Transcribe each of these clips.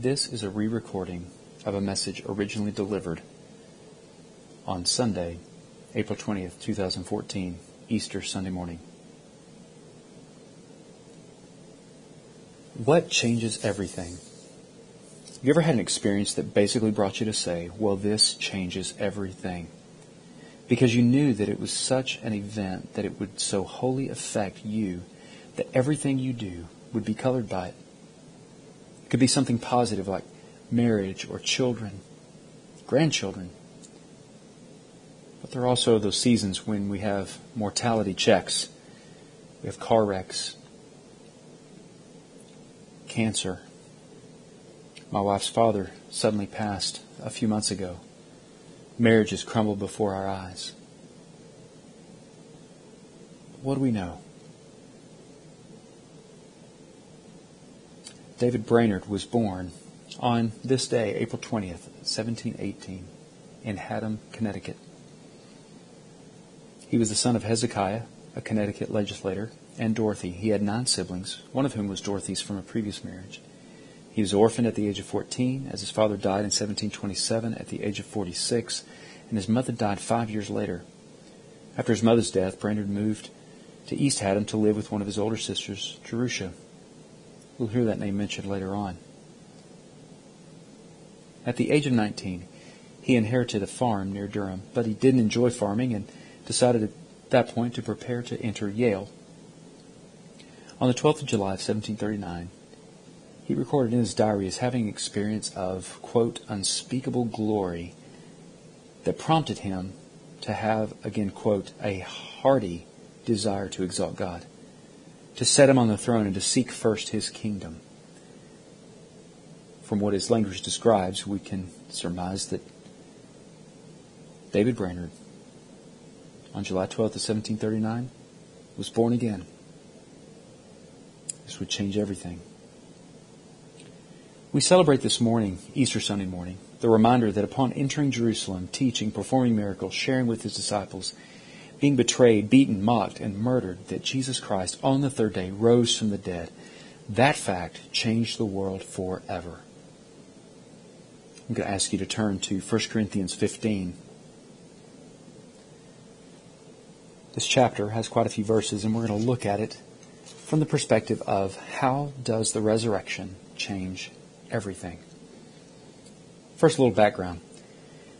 This is a re recording of a message originally delivered on Sunday, April 20th, 2014, Easter Sunday morning. What changes everything? You ever had an experience that basically brought you to say, well, this changes everything? Because you knew that it was such an event that it would so wholly affect you that everything you do would be colored by it. It could be something positive like marriage or children, grandchildren. But there are also those seasons when we have mortality checks, we have car wrecks, cancer. My wife's father suddenly passed a few months ago. Marriages crumbled before our eyes. What do we know? David Brainerd was born on this day, April 20th, 1718, in Haddam, Connecticut. He was the son of Hezekiah, a Connecticut legislator, and Dorothy. He had nine siblings, one of whom was Dorothy's from a previous marriage. He was orphaned at the age of 14, as his father died in 1727 at the age of 46, and his mother died five years later. After his mother's death, Brainerd moved to East Haddam to live with one of his older sisters, Jerusha. We'll hear that name mentioned later on. At the age of 19, he inherited a farm near Durham, but he didn't enjoy farming and decided at that point to prepare to enter Yale. On the 12th of July of 1739, he recorded in his diary as having an experience of, quote, unspeakable glory that prompted him to have, again, quote, a hearty desire to exalt God to set him on the throne and to seek first his kingdom. From what his language describes, we can surmise that David Brainerd, on July 12th of 1739, was born again. This would change everything. We celebrate this morning, Easter Sunday morning, the reminder that upon entering Jerusalem, teaching, performing miracles, sharing with his disciples, being betrayed, beaten, mocked, and murdered, that Jesus Christ on the third day rose from the dead. That fact changed the world forever. I'm going to ask you to turn to 1 Corinthians 15. This chapter has quite a few verses, and we're going to look at it from the perspective of how does the resurrection change everything. First, a little background.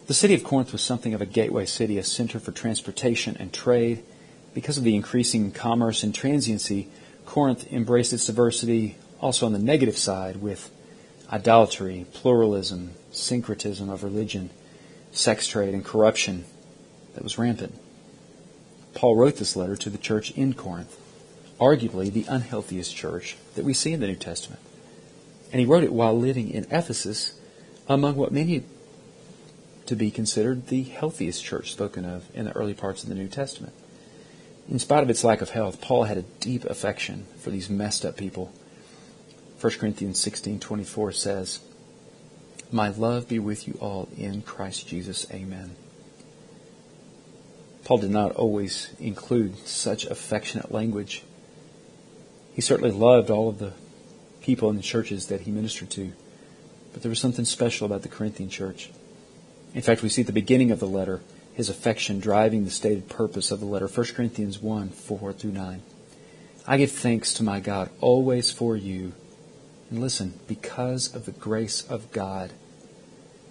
The city of Corinth was something of a gateway city, a center for transportation and trade. Because of the increasing commerce and transiency, Corinth embraced its diversity also on the negative side with idolatry, pluralism, syncretism of religion, sex trade, and corruption that was rampant. Paul wrote this letter to the church in Corinth, arguably the unhealthiest church that we see in the New Testament. And he wrote it while living in Ephesus among what many to be considered the healthiest church spoken of in the early parts of the New Testament. In spite of its lack of health, Paul had a deep affection for these messed up people. 1 Corinthians 16:24 says, "My love be with you all in Christ Jesus. Amen." Paul did not always include such affectionate language. He certainly loved all of the people in the churches that he ministered to, but there was something special about the Corinthian church. In fact, we see at the beginning of the letter his affection driving the stated purpose of the letter. 1 Corinthians 1 4 through 9. I give thanks to my God always for you. And listen, because of the grace of God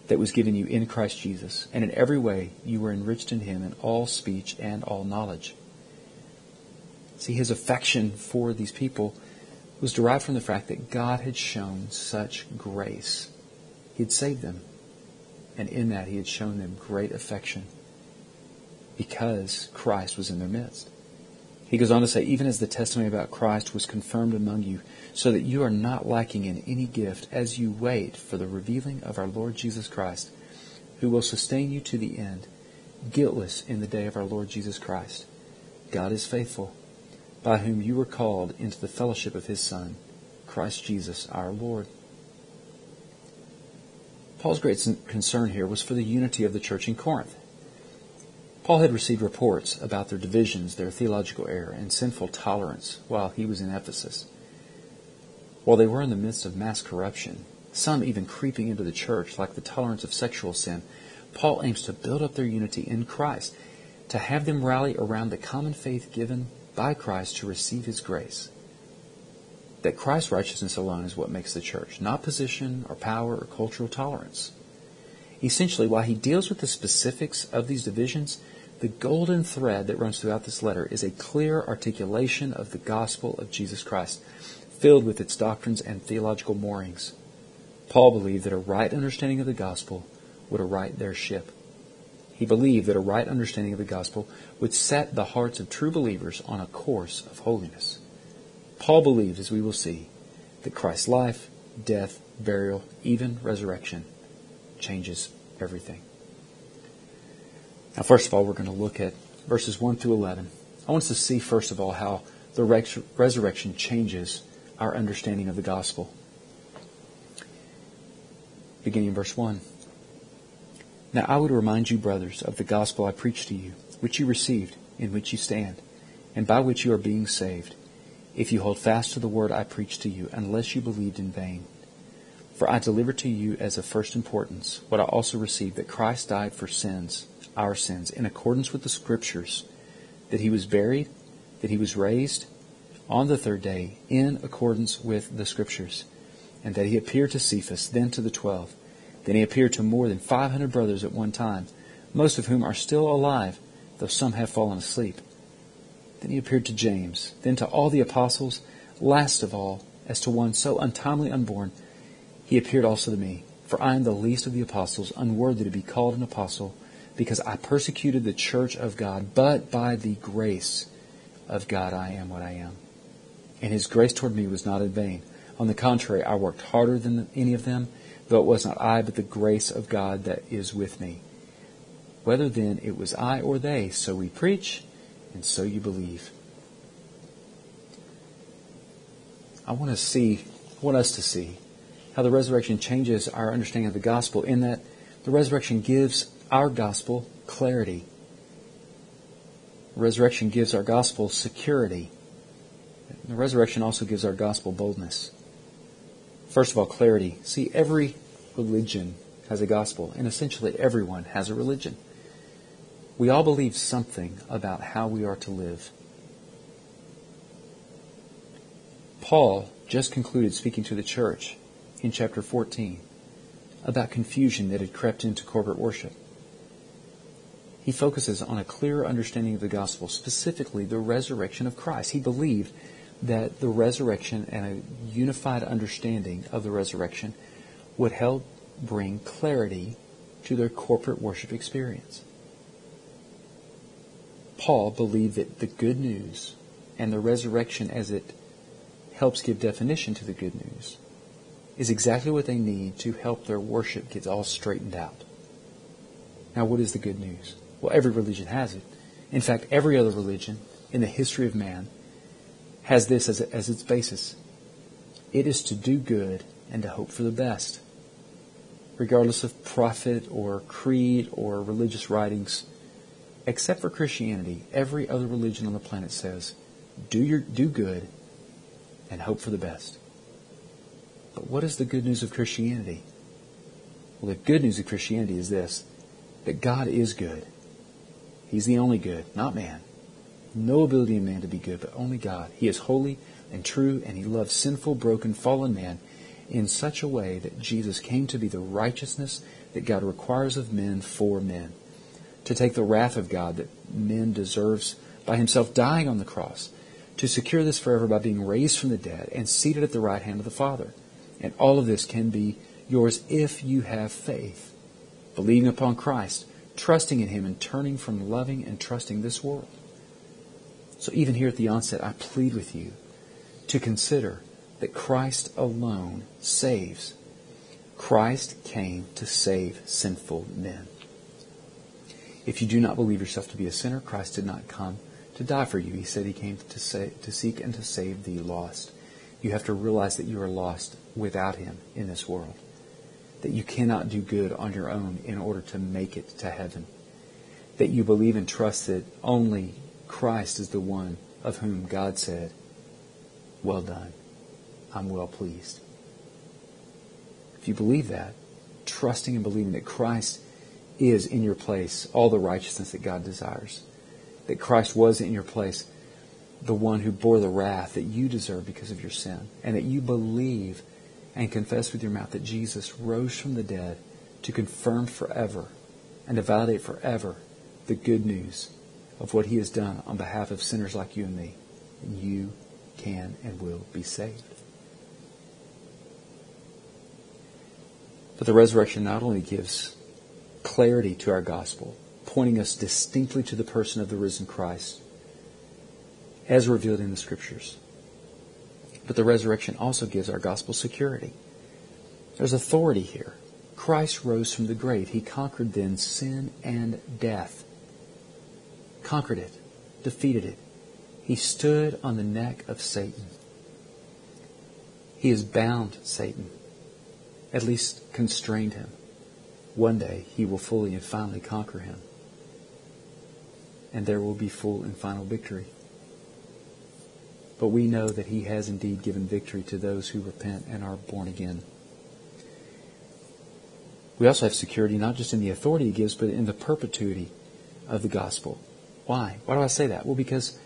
that was given you in Christ Jesus, and in every way you were enriched in him in all speech and all knowledge. See, his affection for these people was derived from the fact that God had shown such grace. He had saved them and in that he had shown them great affection because Christ was in their midst. He goes on to say, even as the testimony about Christ was confirmed among you, so that you are not lacking in any gift as you wait for the revealing of our Lord Jesus Christ, who will sustain you to the end, guiltless in the day of our Lord Jesus Christ. God is faithful, by whom you were called into the fellowship of his Son, Christ Jesus our Lord. Paul's great concern here was for the unity of the church in Corinth. Paul had received reports about their divisions, their theological error, and sinful tolerance while he was in Ephesus. While they were in the midst of mass corruption, some even creeping into the church, like the tolerance of sexual sin, Paul aims to build up their unity in Christ, to have them rally around the common faith given by Christ to receive his grace. That Christ's righteousness alone is what makes the church, not position or power or cultural tolerance. Essentially, while he deals with the specifics of these divisions, the golden thread that runs throughout this letter is a clear articulation of the gospel of Jesus Christ, filled with its doctrines and theological moorings. Paul believed that a right understanding of the gospel would right their ship. He believed that a right understanding of the gospel would set the hearts of true believers on a course of holiness. Paul believed, as we will see, that Christ's life, death, burial, even resurrection changes everything. Now, first of all, we're going to look at verses 1 through 11. I want us to see, first of all, how the resurrection changes our understanding of the gospel. Beginning in verse 1. Now I would remind you, brothers, of the gospel I preached to you, which you received, in which you stand, and by which you are being saved, if you hold fast to the word I preached to you, unless you believed in vain. For I delivered to you as of first importance what I also received, that Christ died for sins, our sins, in accordance with the Scriptures, that he was buried, that he was raised on the third day, in accordance with the Scriptures, and that he appeared to Cephas, then to the twelve. Then he appeared to more than 500 brothers at one time, most of whom are still alive, though some have fallen asleep. Then he appeared to James, then to all the apostles. Last of all, as to one so untimely unborn, he appeared also to me. For I am the least of the apostles, unworthy to be called an apostle, because I persecuted the church of God, but by the grace of God I am what I am. And his grace toward me was not in vain. On the contrary, I worked harder than any of them though it was not I, but the grace of God that is with me. Whether then it was I or they, so we preach, and so you believe. I want to see, I want us to see how the resurrection changes our understanding of the gospel in that the resurrection gives our gospel clarity. The resurrection gives our gospel security. The resurrection also gives our gospel boldness. First of all, clarity. See, every religion has a gospel, and essentially everyone has a religion. We all believe something about how we are to live. Paul just concluded speaking to the church in chapter 14 about confusion that had crept into corporate worship. He focuses on a clearer understanding of the gospel, specifically the resurrection of Christ. He believed that the resurrection and a unified understanding of the resurrection would help bring clarity to their corporate worship experience. Paul believed that the good news and the resurrection as it helps give definition to the good news is exactly what they need to help their worship get all straightened out. Now, what is the good news? Well, every religion has it. In fact, every other religion in the history of man has this as, as its basis. It is to do good and to hope for the best. Regardless of prophet or creed or religious writings, except for Christianity, every other religion on the planet says, do, your, do good and hope for the best. But what is the good news of Christianity? Well, the good news of Christianity is this that God is good. He's the only good, not man no ability in man to be good, but only God. He is holy and true, and he loves sinful, broken, fallen man in such a way that Jesus came to be the righteousness that God requires of men for men, to take the wrath of God that men deserves by himself dying on the cross, to secure this forever by being raised from the dead and seated at the right hand of the Father. And all of this can be yours if you have faith, believing upon Christ, trusting in him, and turning from loving and trusting this world. So even here at the onset, I plead with you to consider that Christ alone saves. Christ came to save sinful men. If you do not believe yourself to be a sinner, Christ did not come to die for you. He said he came to, say, to seek and to save the lost. You have to realize that you are lost without him in this world. That you cannot do good on your own in order to make it to heaven. That you believe and trust that only Christ is the one of whom God said, Well done, I'm well pleased. If you believe that, trusting and believing that Christ is in your place all the righteousness that God desires, that Christ was in your place the one who bore the wrath that you deserve because of your sin, and that you believe and confess with your mouth that Jesus rose from the dead to confirm forever and to validate forever the good news of what he has done on behalf of sinners like you and me, and you can and will be saved. But the resurrection not only gives clarity to our gospel, pointing us distinctly to the person of the risen Christ, as revealed in the Scriptures. But the resurrection also gives our gospel security. There's authority here. Christ rose from the grave. He conquered then sin and death. Conquered it, defeated it. He stood on the neck of Satan. He has bound Satan, at least constrained him. One day he will fully and finally conquer him. And there will be full and final victory. But we know that he has indeed given victory to those who repent and are born again. We also have security not just in the authority he gives, but in the perpetuity of the gospel. Why? Why do I say that? Well, because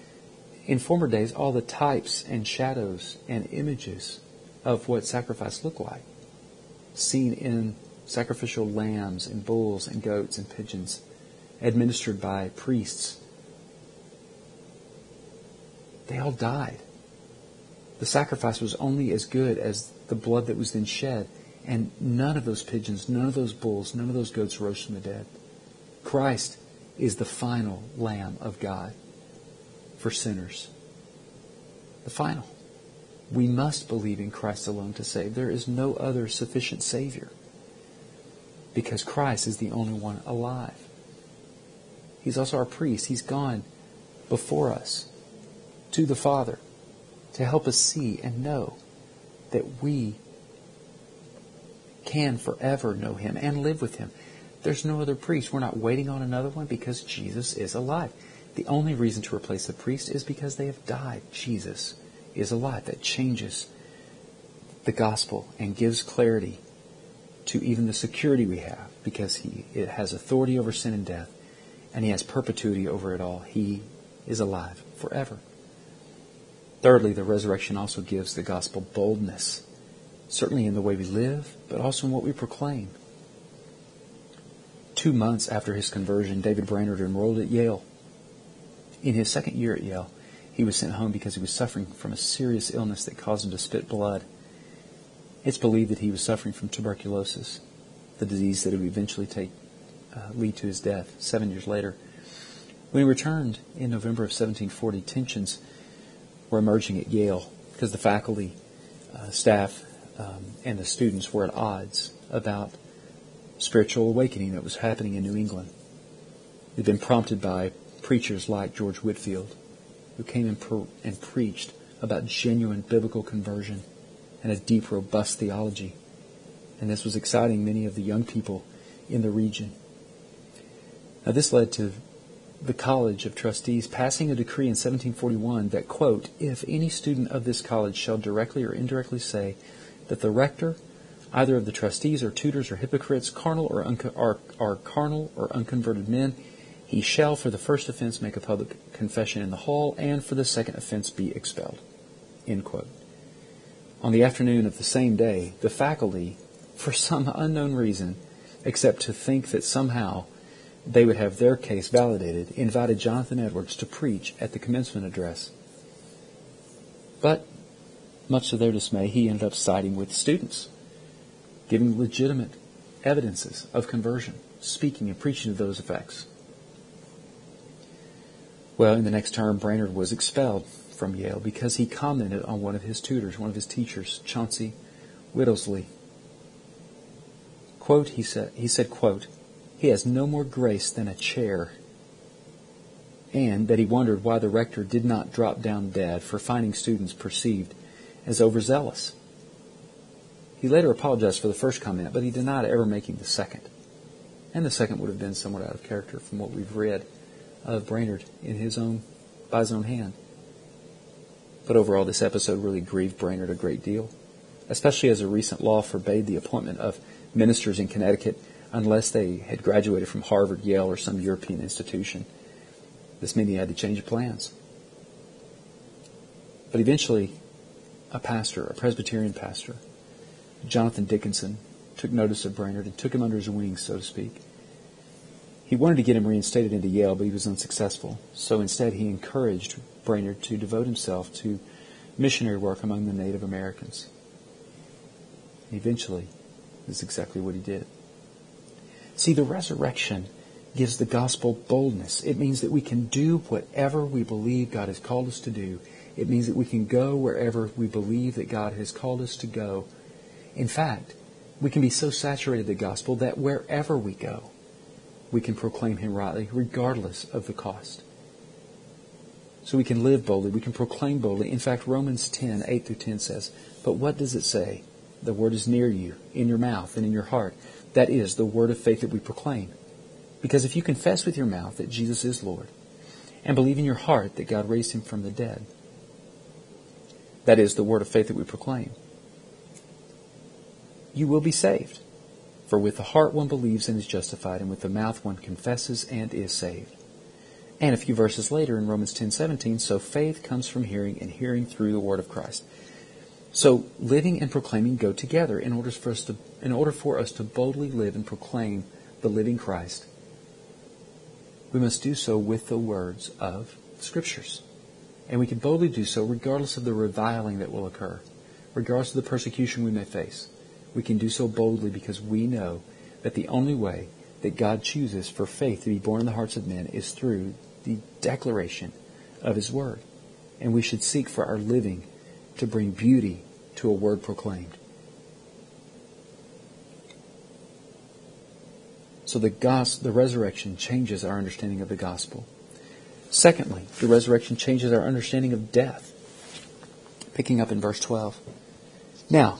in former days, all the types and shadows and images of what sacrifice looked like, seen in sacrificial lambs and bulls and goats and pigeons, administered by priests, they all died. The sacrifice was only as good as the blood that was then shed. And none of those pigeons, none of those bulls, none of those goats rose from the dead. Christ is the final Lamb of God for sinners. The final. We must believe in Christ alone to save. There is no other sufficient Savior because Christ is the only one alive. He's also our priest. He's gone before us to the Father to help us see and know that we can forever know Him and live with Him. There's no other priest. We're not waiting on another one because Jesus is alive. The only reason to replace the priest is because they have died. Jesus is alive. That changes the gospel and gives clarity to even the security we have because he it has authority over sin and death and he has perpetuity over it all. He is alive forever. Thirdly, the resurrection also gives the gospel boldness, certainly in the way we live, but also in what we proclaim. Two months after his conversion, David Brainerd enrolled at Yale. In his second year at Yale, he was sent home because he was suffering from a serious illness that caused him to spit blood. It's believed that he was suffering from tuberculosis, the disease that would eventually take, uh, lead to his death seven years later. When he returned in November of 1740, tensions were emerging at Yale because the faculty, uh, staff, um, and the students were at odds about spiritual awakening that was happening in New England. It had been prompted by preachers like George Whitefield, who came and, and preached about genuine biblical conversion and a deep, robust theology. And this was exciting many of the young people in the region. Now, this led to the College of Trustees passing a decree in 1741 that, quote, if any student of this college shall directly or indirectly say that the rector, either of the trustees or tutors, or hypocrites, carnal or unco- are, are carnal or unconverted men, he shall for the first offense make a public confession in the hall, and for the second offense be expelled. End quote. On the afternoon of the same day, the faculty, for some unknown reason, except to think that somehow they would have their case validated, invited Jonathan Edwards to preach at the commencement address. But, much to their dismay, he ended up siding with students, giving legitimate evidences of conversion, speaking and preaching to those effects. Well, in the next term, Brainerd was expelled from Yale because he commented on one of his tutors, one of his teachers, Chauncey Whittelsey. Quote, he said, he said, quote, he has no more grace than a chair. And that he wondered why the rector did not drop down dead for finding students perceived as overzealous. He later apologized for the first comment, but he denied ever making the second. And the second would have been somewhat out of character from what we've read of Brainerd in his own by his own hand. But overall, this episode really grieved Brainerd a great deal, especially as a recent law forbade the appointment of ministers in Connecticut unless they had graduated from Harvard, Yale, or some European institution. This meant he had to change plans. But eventually, a pastor, a Presbyterian pastor, Jonathan Dickinson, took notice of Brainerd and took him under his wing, so to speak. He wanted to get him reinstated into Yale, but he was unsuccessful. So instead, he encouraged Brainerd to devote himself to missionary work among the Native Americans. Eventually, this is exactly what he did. See, the resurrection gives the gospel boldness. It means that we can do whatever we believe God has called us to do. It means that we can go wherever we believe that God has called us to go. In fact, we can be so saturated with the gospel that wherever we go, we can proclaim Him rightly, regardless of the cost. So we can live boldly, we can proclaim boldly. In fact, Romans 10, 8 through 10 says, But what does it say? The word is near you, in your mouth and in your heart. That is the word of faith that we proclaim. Because if you confess with your mouth that Jesus is Lord, and believe in your heart that God raised him from the dead, that is the word of faith that we proclaim, you will be saved. For with the heart one believes and is justified, and with the mouth one confesses and is saved. And a few verses later in Romans 10:17, so faith comes from hearing and hearing through the word of Christ. So living and proclaiming go together in order for us to in order for us to boldly live and proclaim the living Christ. We must do so with the words of the scriptures. And we can boldly do so regardless of the reviling that will occur, regardless of the persecution we may face. We can do so boldly because we know that the only way that God chooses for faith to be born in the hearts of men is through the declaration of His Word. And we should seek for our living to bring beauty to a word proclaimed. So the, gospel, the resurrection changes our understanding of the gospel. Secondly, the resurrection changes our understanding of death. Picking up in verse 12. Now,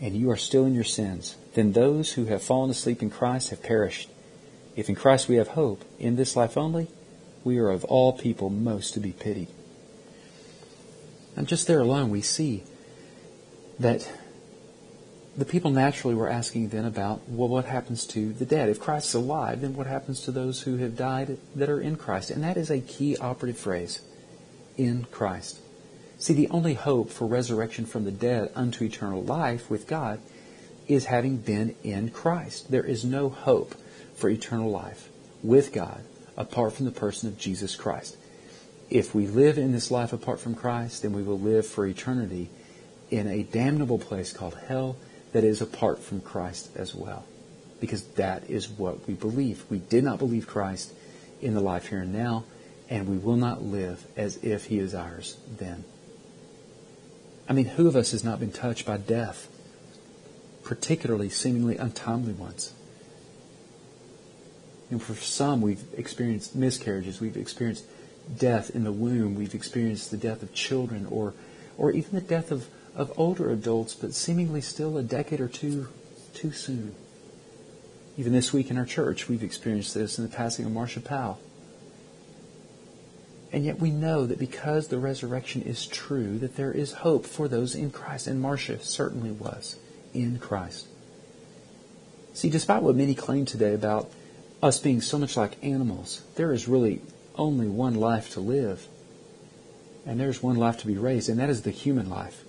and you are still in your sins. Then those who have fallen asleep in Christ have perished. If in Christ we have hope, in this life only, we are of all people most to be pitied. And just there alone, we see that the people naturally were asking then about, well, what happens to the dead? If Christ is alive, then what happens to those who have died that are in Christ? And that is a key operative phrase in Christ. See, the only hope for resurrection from the dead unto eternal life with God is having been in Christ. There is no hope for eternal life with God apart from the person of Jesus Christ. If we live in this life apart from Christ, then we will live for eternity in a damnable place called hell that is apart from Christ as well. Because that is what we believe. We did not believe Christ in the life here and now, and we will not live as if he is ours then. I mean, who of us has not been touched by death, particularly seemingly untimely ones? And for some, we've experienced miscarriages, we've experienced death in the womb, we've experienced the death of children, or, or even the death of of older adults, but seemingly still a decade or two too soon. Even this week in our church, we've experienced this in the passing of Marcia Powell. And yet we know that because the resurrection is true, that there is hope for those in Christ. And Marcia certainly was in Christ. See, despite what many claim today about us being so much like animals, there is really only one life to live. And there's one life to be raised, and that is the human life.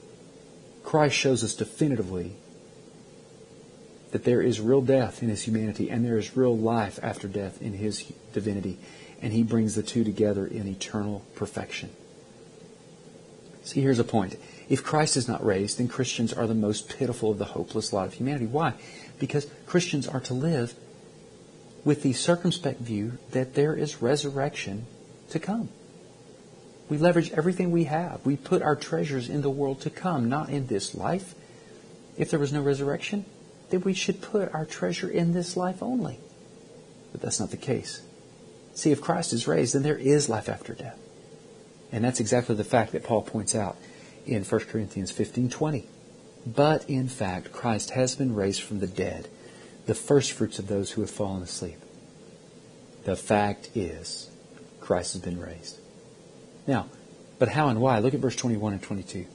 Christ shows us definitively that there is real death in his humanity and there is real life after death in his divinity. And he brings the two together in eternal perfection. See, here's a point. If Christ is not raised, then Christians are the most pitiful of the hopeless lot of humanity. Why? Because Christians are to live with the circumspect view that there is resurrection to come. We leverage everything we have. We put our treasures in the world to come, not in this life. if there was no resurrection, then we should put our treasure in this life only. But that's not the case. See, if Christ is raised, then there is life after death. And that's exactly the fact that Paul points out in 1 Corinthians 15:20. But in fact, Christ has been raised from the dead, the firstfruits of those who have fallen asleep. The fact is, Christ has been raised. Now, but how and why? Look at verse 21 and 22.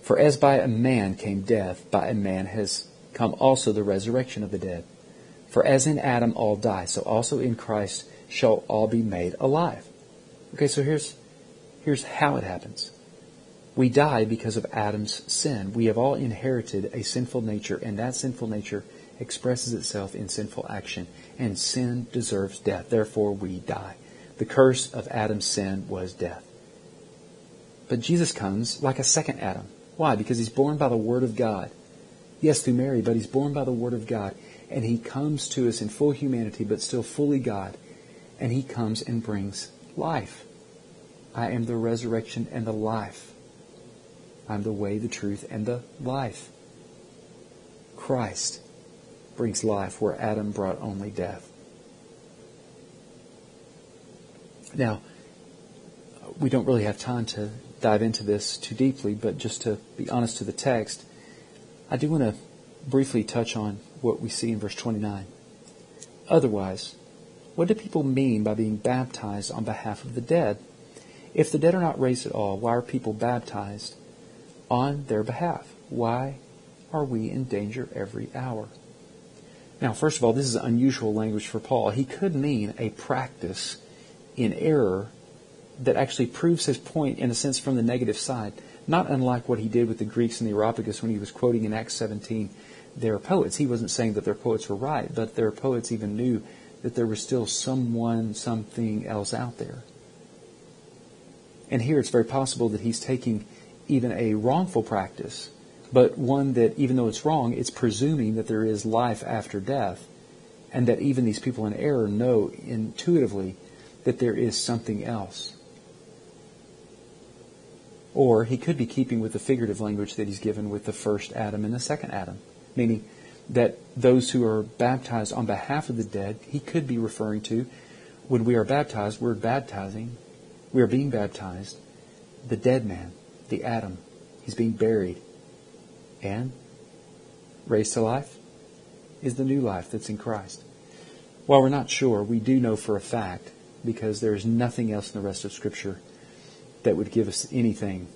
For as by a man came death, by a man has come also the resurrection of the dead. For as in Adam all die, so also in Christ shall all be made alive. Okay, so here's here's how it happens. We die because of Adam's sin. We have all inherited a sinful nature, and that sinful nature expresses itself in sinful action, and sin deserves death. Therefore, we die. The curse of Adam's sin was death. But Jesus comes like a second Adam. Why? Because he's born by the Word of God. Yes, through Mary, but he's born by the Word of God. And he comes to us in full humanity, but still fully God. And he comes and brings life. I am the resurrection and the life. I'm the way, the truth, and the life. Christ brings life where Adam brought only death. Now, we don't really have time to dive into this too deeply, but just to be honest to the text, I do want to briefly touch on what we see in verse 29. Otherwise, what do people mean by being baptized on behalf of the dead? If the dead are not raised at all, why are people baptized on their behalf? Why are we in danger every hour? Now, first of all, this is unusual language for Paul. He could mean a practice in error that actually proves his point, in a sense, from the negative side, not unlike what he did with the Greeks and the Areopagus when he was quoting in Acts 17 their poets. He wasn't saying that their poets were right, but their poets even knew that there was still someone, something else out there. And here it's very possible that he's taking even a wrongful practice, but one that, even though it's wrong, it's presuming that there is life after death, and that even these people in error know intuitively that there is something else. Or he could be keeping with the figurative language that he's given with the first Adam and the second Adam, meaning that those who are baptized on behalf of the dead, he could be referring to when we are baptized, we're baptizing, we are being baptized, the dead man, the Adam. He's being buried. And raised to life is the new life that's in Christ. While we're not sure, we do know for a fact, because there's nothing else in the rest of Scripture that would give us anything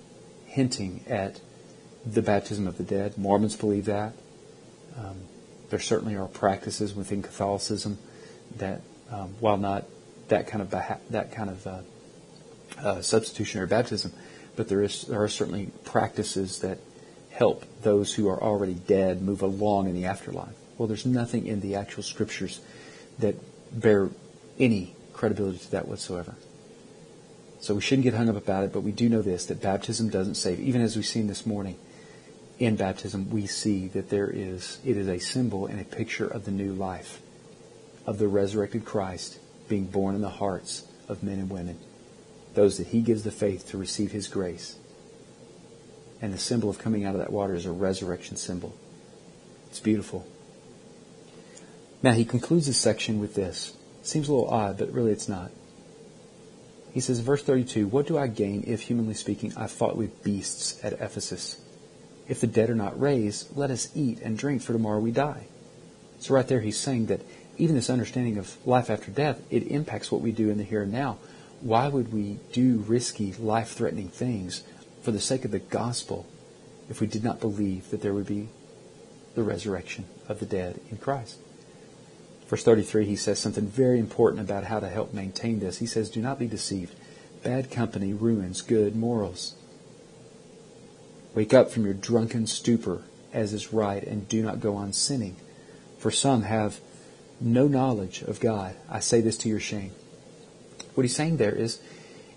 hinting at the baptism of the dead. Mormons believe that. Um, there certainly are practices within Catholicism that, um, while not that kind of beha- that kind of uh, uh, substitutionary baptism, but there is there are certainly practices that help those who are already dead move along in the afterlife. Well, there's nothing in the actual scriptures that bear any credibility to that whatsoever. So we shouldn't get hung up about it, but we do know this that baptism doesn't save. Even as we've seen this morning, in baptism, we see that there is it is a symbol and a picture of the new life, of the resurrected Christ being born in the hearts of men and women, those that He gives the faith to receive His grace. And the symbol of coming out of that water is a resurrection symbol. It's beautiful. Now he concludes this section with this. Seems a little odd, but really it's not. He says, verse 32, What do I gain if, humanly speaking, I fought with beasts at Ephesus? If the dead are not raised, let us eat and drink, for tomorrow we die. So right there he's saying that even this understanding of life after death, it impacts what we do in the here and now. Why would we do risky, life-threatening things for the sake of the gospel if we did not believe that there would be the resurrection of the dead in Christ? Verse 33, he says something very important about how to help maintain this. He says, Do not be deceived. Bad company ruins good morals. Wake up from your drunken stupor, as is right, and do not go on sinning. For some have no knowledge of God. I say this to your shame. What he's saying there is,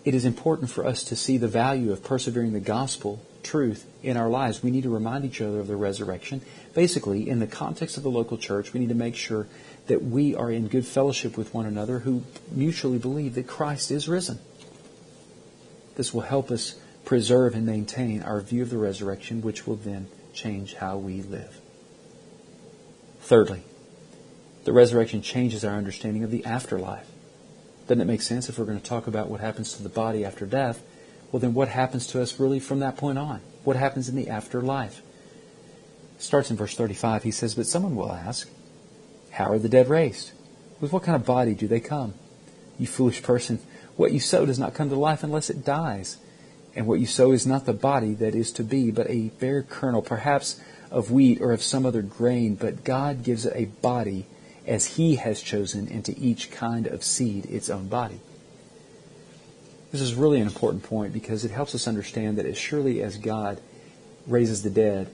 it is important for us to see the value of persevering the gospel truth in our lives. We need to remind each other of the resurrection. Basically, in the context of the local church, we need to make sure that we are in good fellowship with one another who mutually believe that Christ is risen. This will help us preserve and maintain our view of the resurrection, which will then change how we live. Thirdly, the resurrection changes our understanding of the afterlife. Doesn't it make sense if we're going to talk about what happens to the body after death? Well, then what happens to us really from that point on? What happens in the afterlife? It starts in verse 35. He says, But someone will ask, How are the dead raised? With what kind of body do they come? You foolish person, what you sow does not come to life unless it dies. And what you sow is not the body that is to be, but a bare kernel, perhaps of wheat or of some other grain. But God gives it a body as He has chosen, and to each kind of seed its own body. This is really an important point because it helps us understand that as surely as God raises the dead,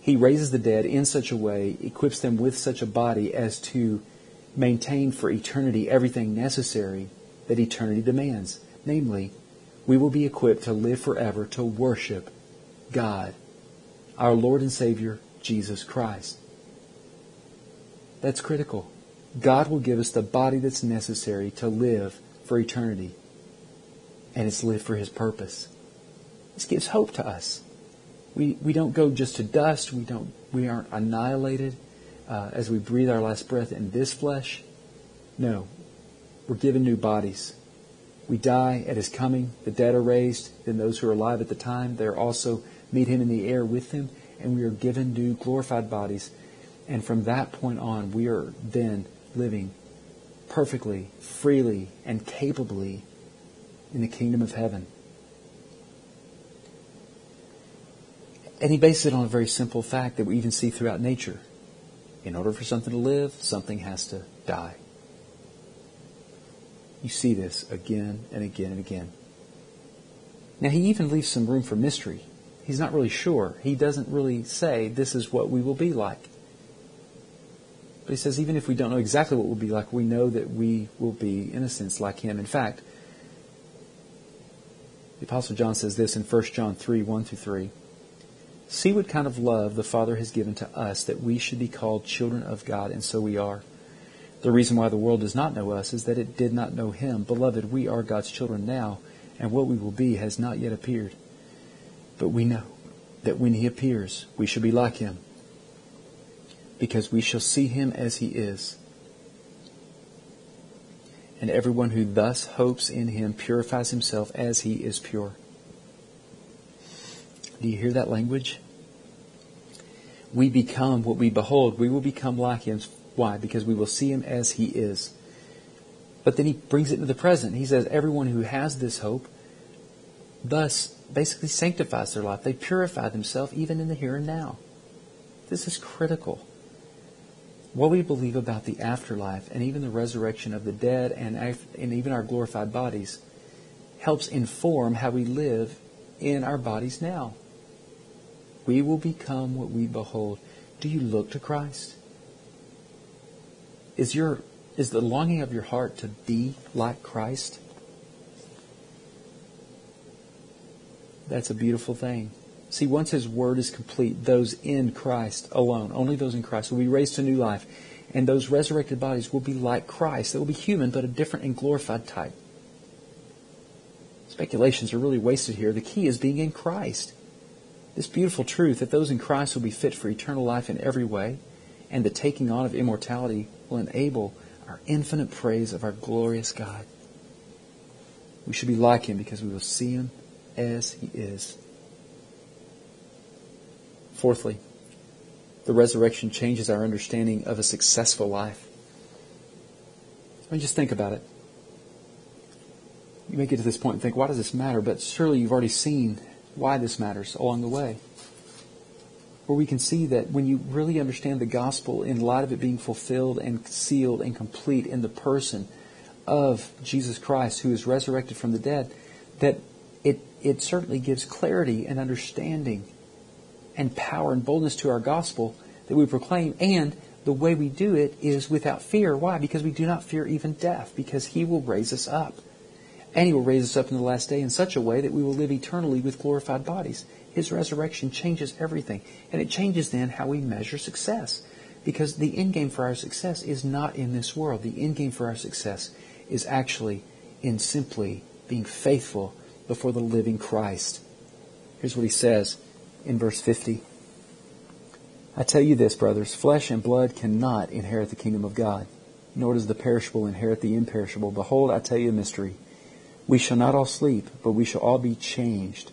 He raises the dead in such a way, equips them with such a body as to maintain for eternity everything necessary that eternity demands. Namely, we will be equipped to live forever to worship God, our Lord and Savior, Jesus Christ. That's critical. God will give us the body that's necessary to live for eternity. And it's live for His purpose. This gives hope to us. We, we don't go just to dust. We, don't, we aren't annihilated uh, as we breathe our last breath in this flesh. No. We're given new bodies. We die at His coming. The dead are raised. Then those who are alive at the time, they are also meet Him in the air with Him. And we are given new glorified bodies and from that point on, we are then living perfectly, freely, and capably in the kingdom of heaven. And he bases it on a very simple fact that we even see throughout nature. In order for something to live, something has to die. You see this again and again and again. Now, he even leaves some room for mystery. He's not really sure. He doesn't really say this is what we will be like. But he says, even if we don't know exactly what we'll be like, we know that we will be, in a sense, like him. In fact, the Apostle John says this in 1 John 3 1 through 3. See what kind of love the Father has given to us that we should be called children of God, and so we are. The reason why the world does not know us is that it did not know Him. Beloved, we are God's children now, and what we will be has not yet appeared. But we know that when He appears, we shall be like Him because we shall see him as he is. And everyone who thus hopes in him purifies himself as he is pure. Do you hear that language? We become what we behold. We will become like him. Why? Because we will see him as he is. But then he brings it into the present. He says, everyone who has this hope thus basically sanctifies their life. They purify themselves even in the here and now. This is critical what we believe about the afterlife and even the resurrection of the dead and, and even our glorified bodies helps inform how we live in our bodies now. We will become what we behold. Do you look to Christ? Is your is the longing of your heart to be like Christ? That's a beautiful thing. See, once His Word is complete, those in Christ alone, only those in Christ, will be raised to new life. And those resurrected bodies will be like Christ. They will be human, but a different and glorified type. Speculations are really wasted here. The key is being in Christ. This beautiful truth that those in Christ will be fit for eternal life in every way, and the taking on of immortality will enable our infinite praise of our glorious God. We should be like Him because we will see Him as He is. Fourthly, the resurrection changes our understanding of a successful life. I mean, just think about it. You may get to this point and think, why does this matter? But surely you've already seen why this matters along the way. Where we can see that when you really understand the gospel in light of it being fulfilled and sealed and complete in the person of Jesus Christ who is resurrected from the dead, that it, it certainly gives clarity and understanding and power and boldness to our gospel that we proclaim. And the way we do it is without fear. Why? Because we do not fear even death, because He will raise us up. And He will raise us up in the last day in such a way that we will live eternally with glorified bodies. His resurrection changes everything. And it changes then how we measure success. Because the end game for our success is not in this world. The end game for our success is actually in simply being faithful before the living Christ. Here's what he says in verse 50. I tell you this, brothers, flesh and blood cannot inherit the kingdom of God, nor does the perishable inherit the imperishable. Behold, I tell you a mystery. We shall not all sleep, but we shall all be changed.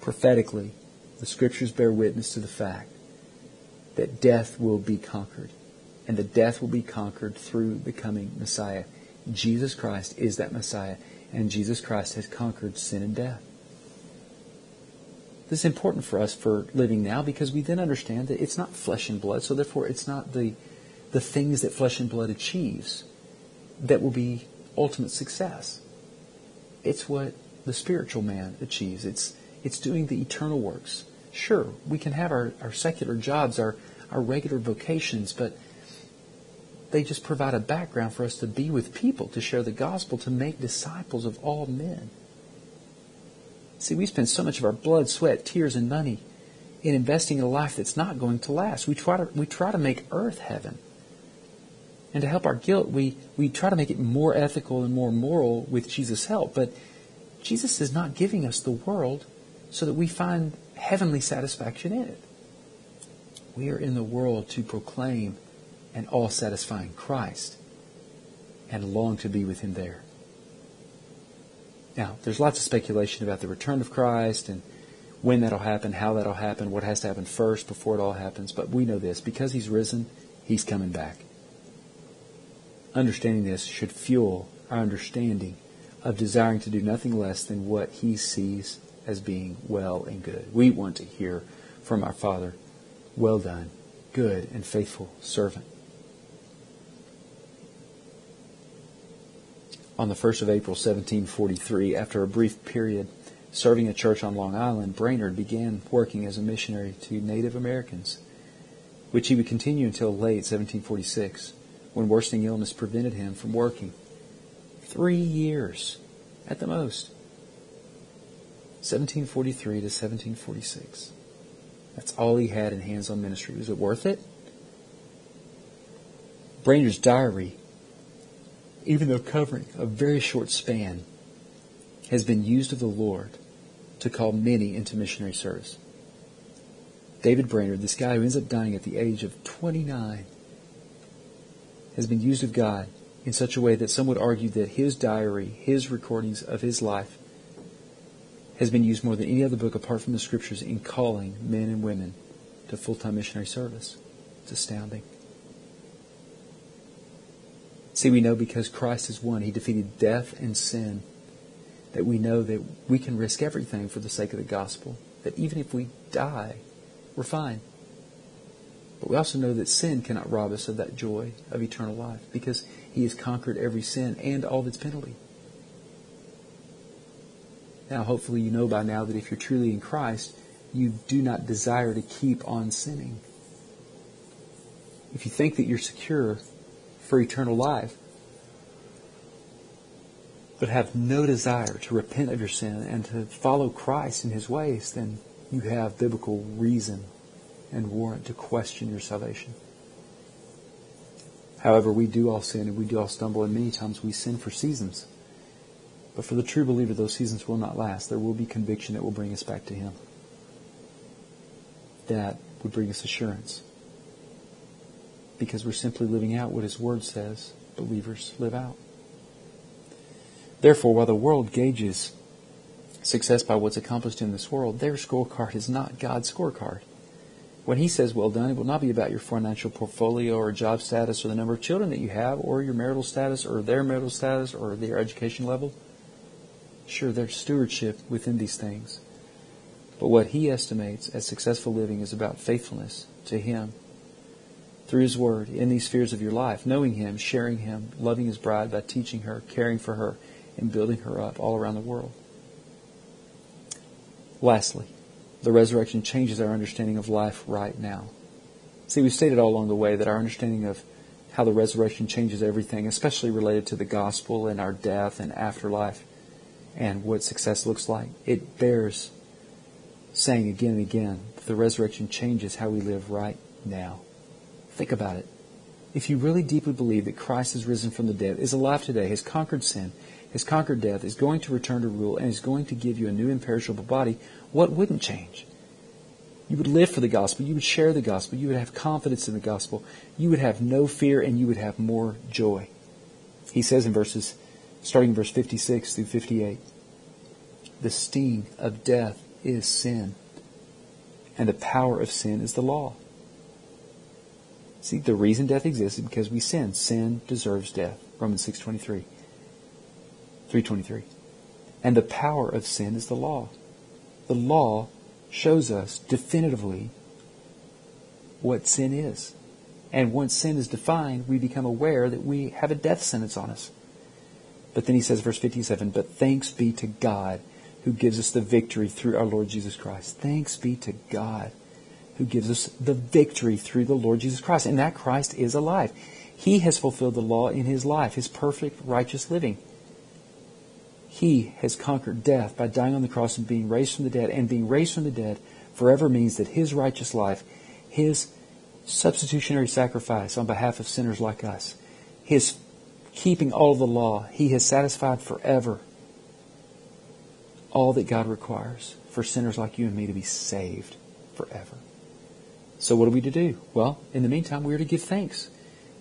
Prophetically, the scriptures bear witness to the fact that death will be conquered, and the death will be conquered through the coming Messiah. Jesus Christ is that Messiah, and Jesus Christ has conquered sin and death. This is important for us for living now because we then understand that it's not flesh and blood, so therefore it's not the, the things that flesh and blood achieves that will be ultimate success. It's what the spiritual man achieves. It's, it's doing the eternal works. Sure, we can have our, our secular jobs, our, our regular vocations, but they just provide a background for us to be with people, to share the gospel, to make disciples of all men. See, we spend so much of our blood, sweat, tears, and money in investing in a life that's not going to last. We try to, we try to make earth heaven. And to help our guilt, we, we try to make it more ethical and more moral with Jesus' help. But Jesus is not giving us the world so that we find heavenly satisfaction in it. We are in the world to proclaim an all satisfying Christ and long to be with Him there. Now, there's lots of speculation about the return of Christ and when that'll happen, how that'll happen, what has to happen first before it all happens. But we know this because He's risen, He's coming back. Understanding this should fuel our understanding of desiring to do nothing less than what He sees as being well and good. We want to hear from our Father, Well done, good and faithful servant. On the 1st of April, 1743, after a brief period serving a church on Long Island, Brainerd began working as a missionary to Native Americans, which he would continue until late 1746, when worsening illness prevented him from working. Three years at the most. 1743 to 1746. That's all he had in hands on ministry. Was it worth it? Brainerd's diary even though covering a very short span, has been used of the Lord to call many into missionary service. David Brainerd, this guy who ends up dying at the age of 29, has been used of God in such a way that some would argue that his diary, his recordings of his life, has been used more than any other book apart from the scriptures in calling men and women to full time missionary service. It's astounding. See, we know because Christ is one, He defeated death and sin, that we know that we can risk everything for the sake of the gospel. That even if we die, we're fine. But we also know that sin cannot rob us of that joy of eternal life because He has conquered every sin and all of its penalty. Now, hopefully, you know by now that if you're truly in Christ, you do not desire to keep on sinning. If you think that you're secure, for eternal life, but have no desire to repent of your sin and to follow Christ in his ways, then you have biblical reason and warrant to question your salvation. However, we do all sin and we do all stumble, and many times we sin for seasons. But for the true believer, those seasons will not last. There will be conviction that will bring us back to Him. That would bring us assurance because we're simply living out what His Word says believers live out. Therefore, while the world gauges success by what's accomplished in this world, their scorecard is not God's scorecard. When He says, well done, it will not be about your financial portfolio or job status or the number of children that you have or your marital status or their marital status or their education level. Sure, there's stewardship within these things. But what He estimates as successful living is about faithfulness to Him through His Word in these spheres of your life, knowing Him, sharing Him, loving His bride by teaching her, caring for her, and building her up all around the world. Lastly, the resurrection changes our understanding of life right now. See, we've stated all along the way that our understanding of how the resurrection changes everything, especially related to the gospel and our death and afterlife and what success looks like. It bears saying again and again that the resurrection changes how we live right now. Think about it. If you really deeply believe that Christ has risen from the dead, is alive today, has conquered sin, has conquered death, is going to return to rule, and is going to give you a new imperishable body, what wouldn't change? You would live for the gospel. You would share the gospel. You would have confidence in the gospel. You would have no fear and you would have more joy. He says in verses, starting in verse 56 through 58, the sting of death is sin, and the power of sin is the law. See, the reason death exists is because we sin. Sin deserves death. Romans 6.23. 3.23. And the power of sin is the law. The law shows us definitively what sin is. And once sin is defined, we become aware that we have a death sentence on us. But then he says, verse 57, But thanks be to God who gives us the victory through our Lord Jesus Christ. Thanks be to God who gives us the victory through the Lord Jesus Christ. And that Christ is alive. He has fulfilled the law in his life, his perfect, righteous living. He has conquered death by dying on the cross and being raised from the dead. And being raised from the dead forever means that his righteous life, his substitutionary sacrifice on behalf of sinners like us, his keeping all the law, he has satisfied forever all that God requires for sinners like you and me to be saved forever. So what are we to do? Well, in the meantime, we are to give thanks.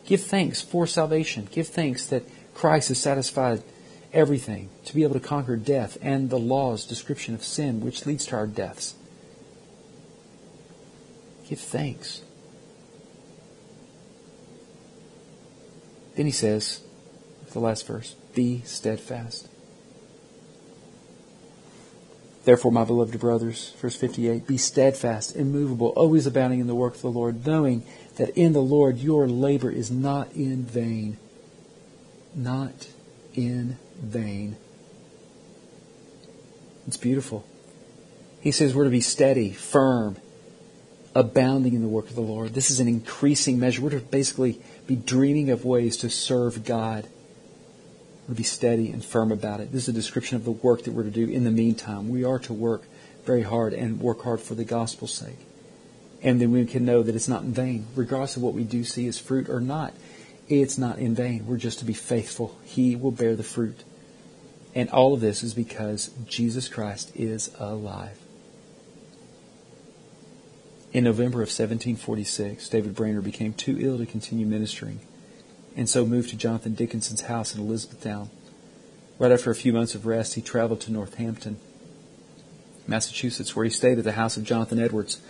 Give thanks for salvation. Give thanks that Christ has satisfied everything to be able to conquer death and the law's description of sin, which leads to our deaths. Give thanks. Then he says, the last verse, be steadfast. Therefore, my beloved brothers, verse 58, be steadfast, immovable, always abounding in the work of the Lord, knowing that in the Lord your labor is not in vain. Not in vain. It's beautiful. He says we're to be steady, firm, abounding in the work of the Lord. This is an increasing measure. We're to basically be dreaming of ways to serve God. To be steady and firm about it. This is a description of the work that we're to do in the meantime. We are to work very hard and work hard for the gospel's sake. And then we can know that it's not in vain, regardless of what we do see as fruit or not. It's not in vain. We're just to be faithful. He will bear the fruit. And all of this is because Jesus Christ is alive. In November of 1746, David Brainerd became too ill to continue ministering, and so moved to Jonathan Dickinson's house in Elizabethtown. Right after a few months of rest, he traveled to Northampton, Massachusetts, where he stayed at the house of Jonathan Edwards.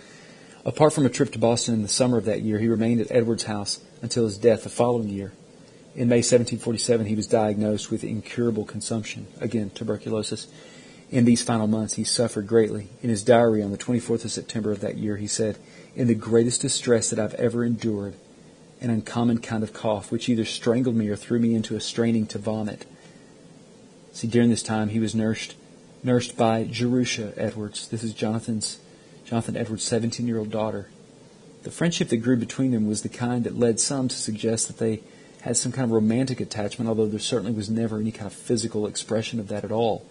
Apart from a trip to Boston in the summer of that year, he remained at Edwards' house until his death the following year. In May 1747, he was diagnosed with incurable consumption, again, tuberculosis. In these final months, he suffered greatly. In his diary on the 24th of September of that year, he said, In the greatest distress that I've ever endured, an uncommon kind of cough, which either strangled me or threw me into a straining to vomit. See, during this time, he was nursed, nursed by Jerusha Edwards. This is Jonathan's, Jonathan Edwards' 17-year-old daughter. The friendship that grew between them was the kind that led some to suggest that they had some kind of romantic attachment, although there certainly was never any kind of physical expression of that at all.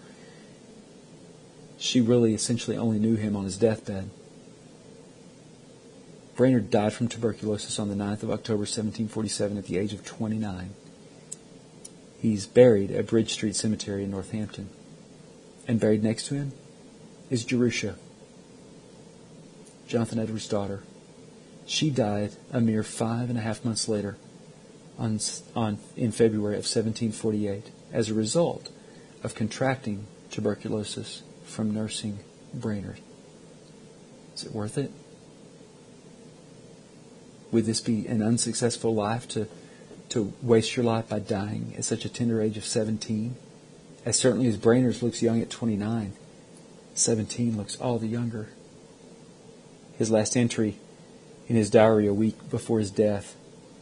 She really essentially only knew him on his deathbed. Brainerd died from tuberculosis on the 9th of October 1747 at the age of 29. He's buried at Bridge Street Cemetery in Northampton. And buried next to him is Jerusha, Jonathan Edwards' daughter. She died a mere five and a half months later on, on, in February of 1748 as a result of contracting tuberculosis from nursing Brainerd. Is it worth it? Would this be an unsuccessful life to, to waste your life by dying at such a tender age of 17? As certainly as Brainerd's looks young at 29, 17 looks all the younger. His last entry in his diary a week before his death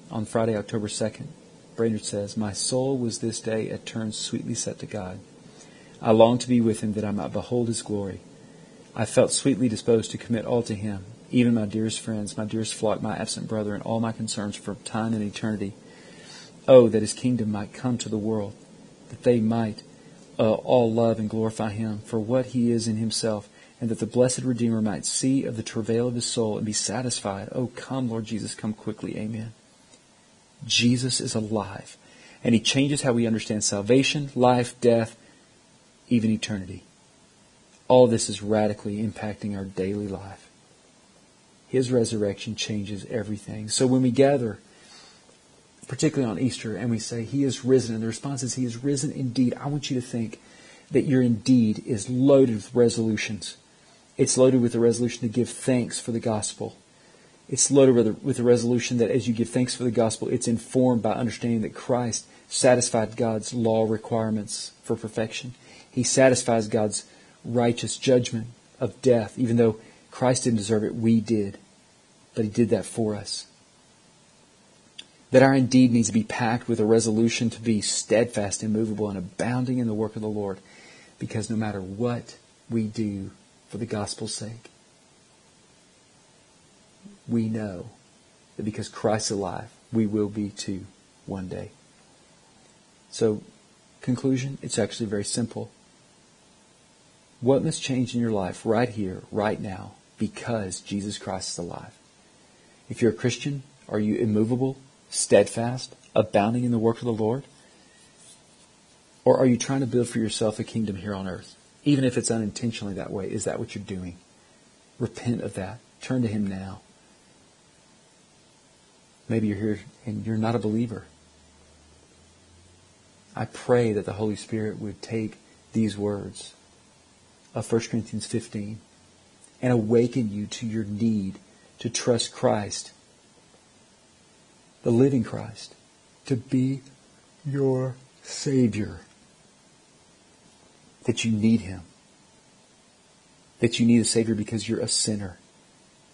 on Friday, October 2nd, Brainerd says, My soul was this day at turns sweetly set to God. I longed to be with him that I might behold his glory. I felt sweetly disposed to commit all to him, even my dearest friends, my dearest flock, my absent brother, and all my concerns for time and eternity. Oh, that his kingdom might come to the world, that they might uh, all love and glorify him for what he is in himself, and that the blessed Redeemer might see of the travail of his soul and be satisfied. Oh, come, Lord Jesus, come quickly. Amen. Jesus is alive, and he changes how we understand salvation, life, death, even eternity. All this is radically impacting our daily life. His resurrection changes everything. So when we gather, particularly on Easter, and we say, He is risen, and the response is, He is risen indeed, I want you to think that your indeed is loaded with resolutions. It's loaded with the resolution to give thanks for the gospel. It's loaded with the, with the resolution that as you give thanks for the gospel, it's informed by understanding that Christ satisfied God's law requirements for perfection. He satisfies God's righteous judgment of death, even though Christ didn't deserve it, we did. But He did that for us. That our indeed needs to be packed with a resolution to be steadfast, immovable, and abounding in the work of the Lord. Because no matter what we do for the gospel's sake, we know that because Christ's alive, we will be too one day. So, conclusion, it's actually very simple. What must change in your life right here, right now, because Jesus Christ is alive? If you're a Christian, are you immovable, steadfast, abounding in the work of the Lord? Or are you trying to build for yourself a kingdom here on earth? Even if it's unintentionally that way, is that what you're doing? Repent of that. Turn to Him now. Maybe you're here and you're not a believer. I pray that the Holy Spirit would take these words of 1 Corinthians 15 and awaken you to your need to trust Christ, the living Christ, to be your Savior. That you need Him. That you need a Savior because you're a sinner.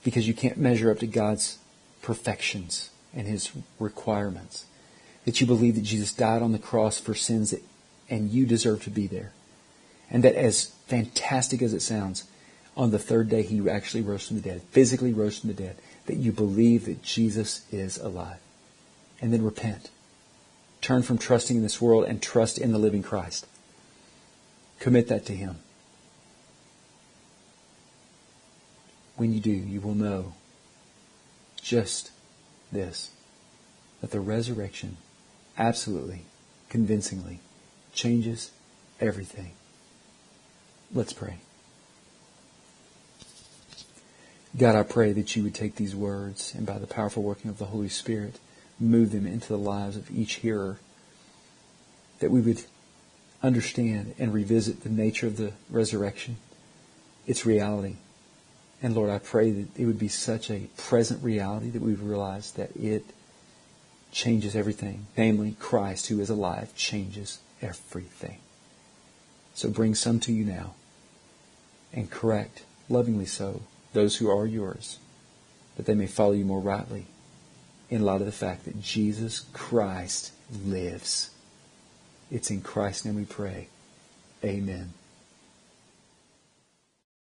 Because you can't measure up to God's perfections and His requirements. That you believe that Jesus died on the cross for sins that, and you deserve to be there. And that as fantastic as it sounds, on the third day he actually rose from the dead, physically rose from the dead, that you believe that Jesus is alive. And then repent. Turn from trusting in this world and trust in the living Christ. Commit that to him. When you do, you will know just this that the resurrection absolutely, convincingly changes everything. Let's pray. God, I pray that you would take these words and by the powerful working of the Holy Spirit, move them into the lives of each hearer. That we would understand and revisit the nature of the resurrection, its reality. And Lord, I pray that it would be such a present reality that we would realize that it changes everything. Namely, Christ, who is alive, changes everything. So bring some to you now and correct, lovingly so, those who are yours, that they may follow you more rightly in light of the fact that Jesus Christ lives. It's in Christ's name we pray. Amen.